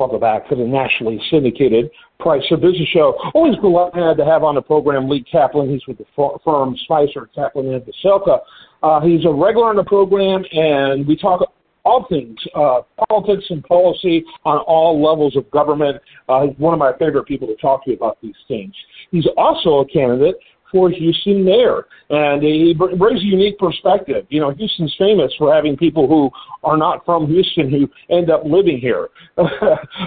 Welcome back to the nationally syndicated Price of Business Show. Always glad to have on the program Lee Kaplan. He's with the firm Smyser Kaplan and Veselka. Uh, he's a regular on the program, and we talk all things uh, politics and policy on all levels of government. Uh, he's one of my favorite people to talk to about these things. He's also a candidate for Houston mayor. And he brings a unique perspective. You know, Houston's famous for having people who are not from Houston who end up living here. a,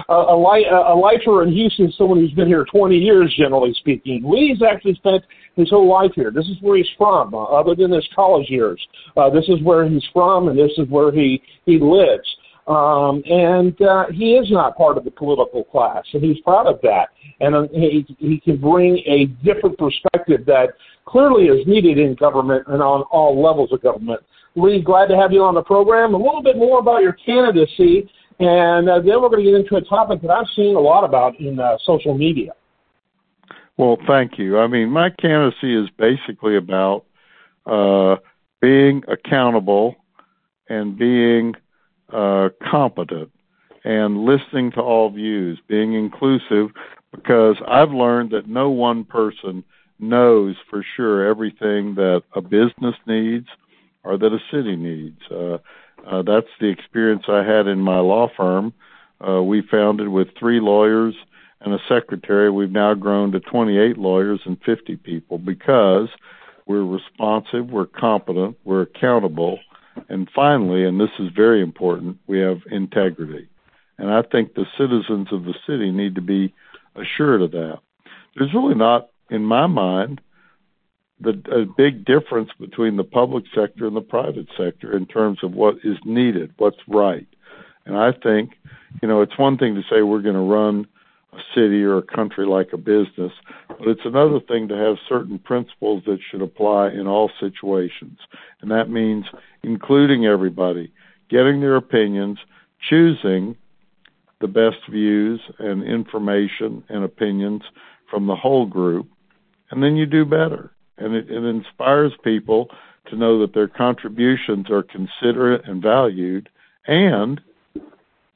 a, a lifer in Houston is someone who's been here 20 years, generally speaking. Lee's actually spent his whole life here. This is where he's from, uh, other than his college years. Uh, this is where he's from, and this is where he, he lives. Um, and uh, he is not part of the political class, and he's proud of that. And uh, he, he can bring a different perspective that clearly is needed in government and on all levels of government. Lee, glad to have you on the program. A little bit more about your candidacy, and uh, then we're going to get into a topic that I've seen a lot about in uh, social media. Well, thank you. I mean, my candidacy is basically about uh, being accountable and being uh, competent and listening to all views, being inclusive, because I've learned that no one person knows for sure everything that a business needs or that a city needs. Uh, uh, that's the experience I had in my law firm. Uh, we founded with three lawyers and a secretary. We've now grown to 28 lawyers and 50 people because we're responsive, we're competent, we're accountable, and finally, and this is very important, we have integrity. And I think the citizens of the city need to be assured of that. There's really not, in my mind, the a big difference between the public sector and the private sector in terms of what is needed, what's right. And I think, you know, it's one thing to say we're going to run a city or a country like a business, but it's another thing to have certain principles that should apply in all situations. And that means including everybody, getting their opinions, choosing the best views and information and opinions from the whole group, and then you do better. And it, it inspires people to know that their contributions are considerate and valued, and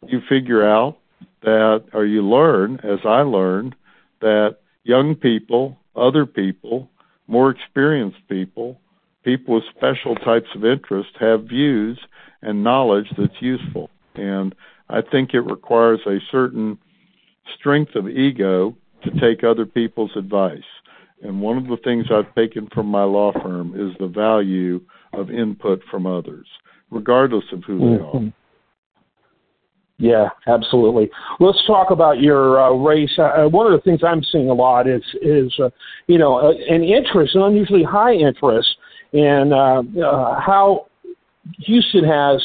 you figure out that, or you learn, as I learned, that young people, other people, more experienced people, people with special types of interest have views and knowledge that's useful. And I think it requires a certain strength of ego to take other people's advice. And one of the things I've taken from my law firm is the value of input from others, regardless of who mm-hmm. they are. Yeah, absolutely. Let's talk about your uh, race. Uh, uh, one of the things I'm seeing a lot is is uh, you know uh, an interest, an unusually high interest in uh, uh, how Houston has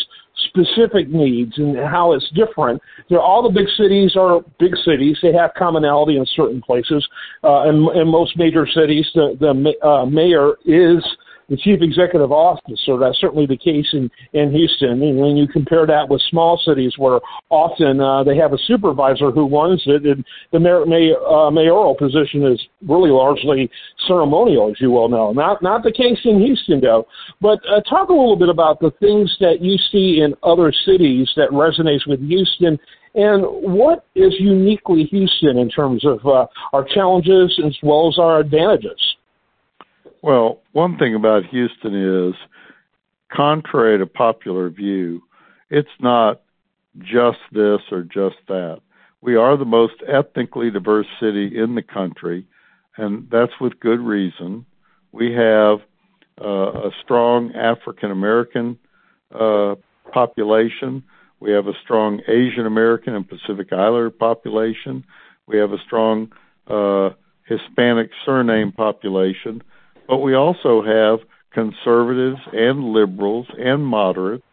specific needs and how it's different. You know, all the big cities are big cities. They have commonality in certain places. Uh, in, in most major cities, the, the uh, mayor is the chief executive officer. That's certainly the case in, in Houston. And when you compare that with small cities where often uh, they have a supervisor who runs it, and the mayor, may, uh, mayoral position is really largely ceremonial, as you well know. Not, not the case in Houston, though. But uh, talk a little bit about the things that you see in other cities that resonates with Houston and what is uniquely Houston in terms of uh, our challenges as well as our advantages? Well, one thing about Houston is, contrary to popular view, it's not just this or just that. We are the most ethnically diverse city in the country, and that's with good reason. We have uh, a strong African American uh, population. We have a strong Asian American and Pacific Islander population. We have a strong uh, Hispanic surname population but we also have conservatives and liberals and moderates.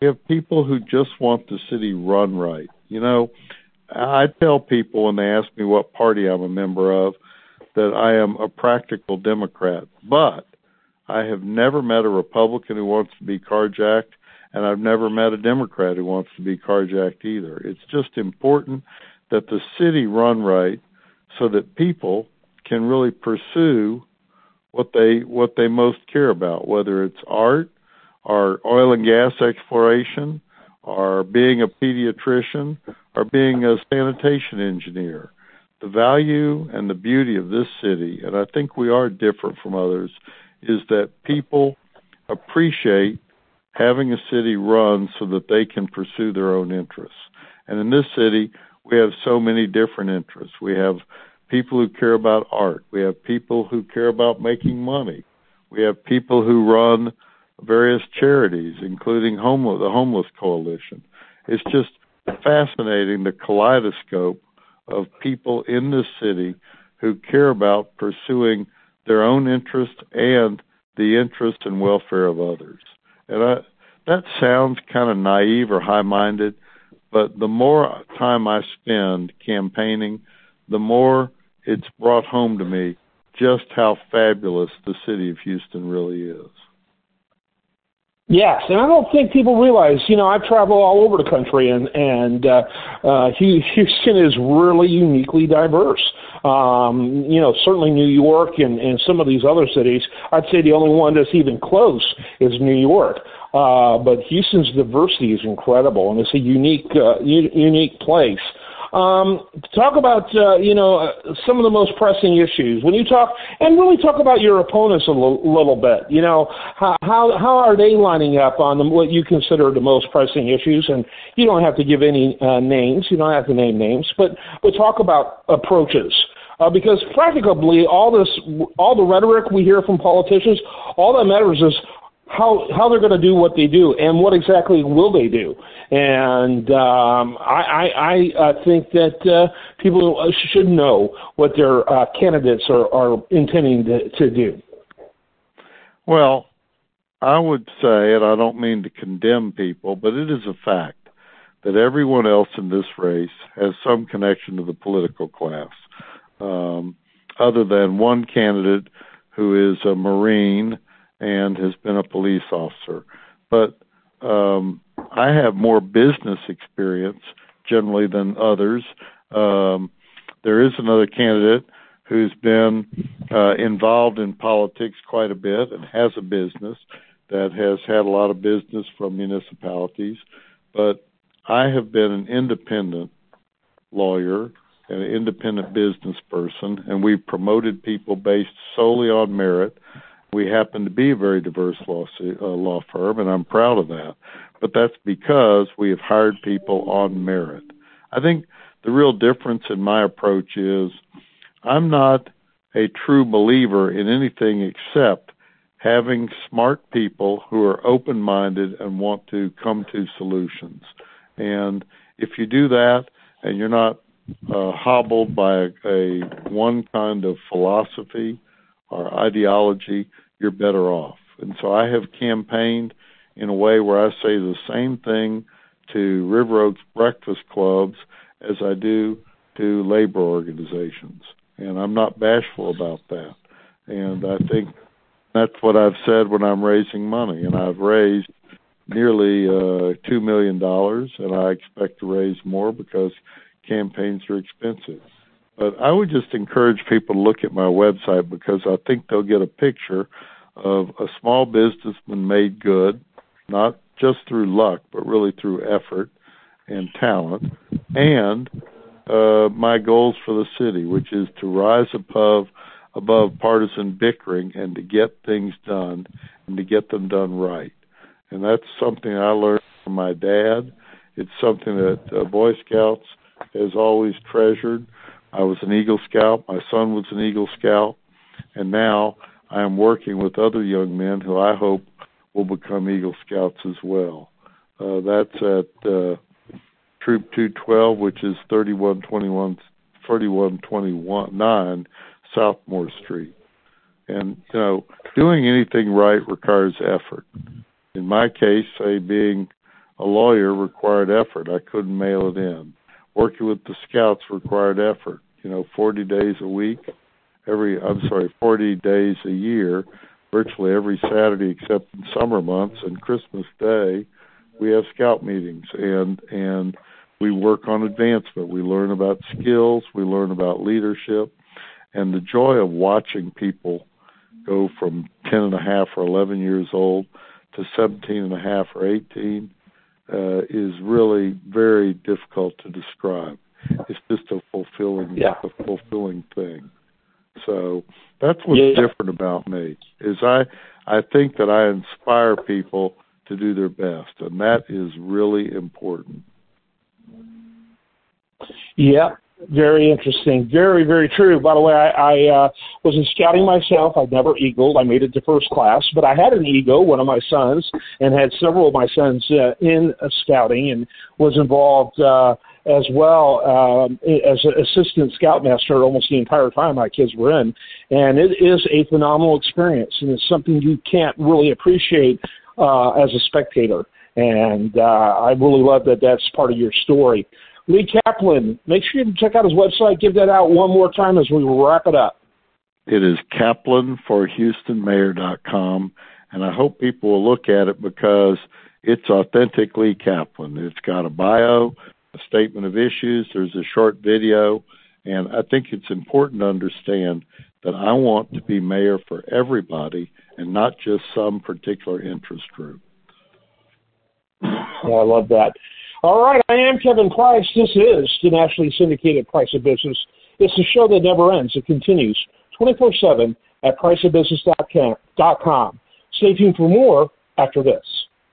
We have people who just want the city run right. You know, I tell people when they ask me what party I'm a member of that I am a practical Democrat, but I have never met a Republican who wants to be carjacked, and I've never met a Democrat who wants to be carjacked either. It's just important that the city run right so that people can really pursue what they what they most care about, whether it's art or oil and gas exploration or being a pediatrician or being a sanitation engineer. The value and the beauty of this city, and I think we are different from others, is that people appreciate having a city run so that they can pursue their own interests. And in this city, we have so many different interests. We have people who care about art. We have people who care about making money. We have people who run various charities, including the Homeless Coalition. It's just fascinating the kaleidoscope of people in this city who care about pursuing their own interest and the interest and welfare of others. And I, that sounds kind of naive or high minded, but the more time I spend campaigning, the more it's brought home to me just how fabulous the city of Houston really is. Yes, and I don't think people realize. You know, I travel all over the country, and and uh, uh, Houston is really uniquely diverse. Um, you know, certainly New York and and some of these other cities. I'd say the only one that's even close is New York. Uh, but Houston's diversity is incredible, and it's a unique uh, u- unique place. Um, talk about uh, you know uh, some of the most pressing issues when you talk, and really talk about your opponents a l- little bit. You know how how how are they lining up on the, what you consider the most pressing issues? And you don't have to give any uh, names. You don't have to name names, but but talk about approaches. Uh, because practically all this, all the rhetoric we hear from politicians, all that matters is how how they're going to do what they do and what exactly will they do. And um, I, I, I uh, think that uh, people should know what their uh, candidates are, are intending to, to do. Well, I would say, and I don't mean to condemn people, but it is a fact that everyone else in this race has some connection to the political class, um, other than one candidate who is a Marine and has been a police officer. But um, I have more business experience generally than others. Um, there is another candidate who's been uh, involved in politics quite a bit and has a business that has had a lot of business from municipalities. But I have been an independent lawyer and an independent business person, and we've promoted people based solely on merit we happen to be a very diverse law uh, law firm, and I'm proud of that. But that's because we have hired people on merit. I think the real difference in my approach is I'm not a true believer in anything except having smart people who are open minded and want to come to solutions. And if you do that and you're not uh, hobbled by a, a one kind of philosophy or ideology, you're better off. And so I have campaigned in a way where I say the same thing to River Oaks breakfast clubs as I do to labor organizations. And I'm not bashful about that. And I think that's what I've said when I'm raising money. And I've raised nearly uh, $2 million, and I expect to raise more because campaigns are expensive. But I would just encourage people to look at my website because I think they'll get a picture of a small businessman made good, not just through luck, but really through effort and talent, and uh, my goals for the city, which is to rise above above partisan bickering and to get things done and to get them done right. And that's something I learned from my dad. It's something that uh, Boy Scouts has always treasured. I was an Eagle Scout. My son was an Eagle Scout. And now I am working with other young men who I hope will become Eagle Scouts as well. Uh, that's at uh, Troop 212, which is 3121, 3129 Southmore Street. And, you know, doing anything right requires effort. In my case, say being a lawyer required effort. I couldn't mail it in. Working with the scouts required effort. You know, 40 days a week every I'm sorry, 40 days a year, virtually every Saturday except in summer months and Christmas Day, we have scout meetings and and we work on advancement. We learn about skills, we learn about leadership, and the joy of watching people go from ten and a half or 11 years old to 17 and a half or 18 uh, is really very difficult to describe. It's just a fulfilling, yeah. a fulfilling thing. So that's what's yeah. different about me is I I think that I inspire people to do their best, and that is really important. Yeah, very interesting. Very, very true. By the way, I, I uh, was in scouting myself. I'd never eagled. I made it to first class, but I had an eagle, one of my sons, and had several of my sons uh, in uh, scouting and was involved uh, as well um, as an assistant scoutmaster almost the entire time my kids were in. And it is a phenomenal experience, and it's something you can't really appreciate uh, as a spectator. And uh, I really love that that's part of your story. Lee Kaplan, make sure you check out his website. Give that out one more time as we wrap it up. It is kaplanforhoustonmayor.com, and I hope people will look at it because it's authentic Lee Kaplan. It's got a bio, a statement of issues, there's a short video, and I think it's important to understand that I want to be mayor for everybody and not just some particular interest group. Well, I love that. All right, I am Kevin Price. This is the nationally syndicated Price of Business. It's a show that never ends. It continues 24 7 at priceofbusiness.com. Stay tuned for more after this.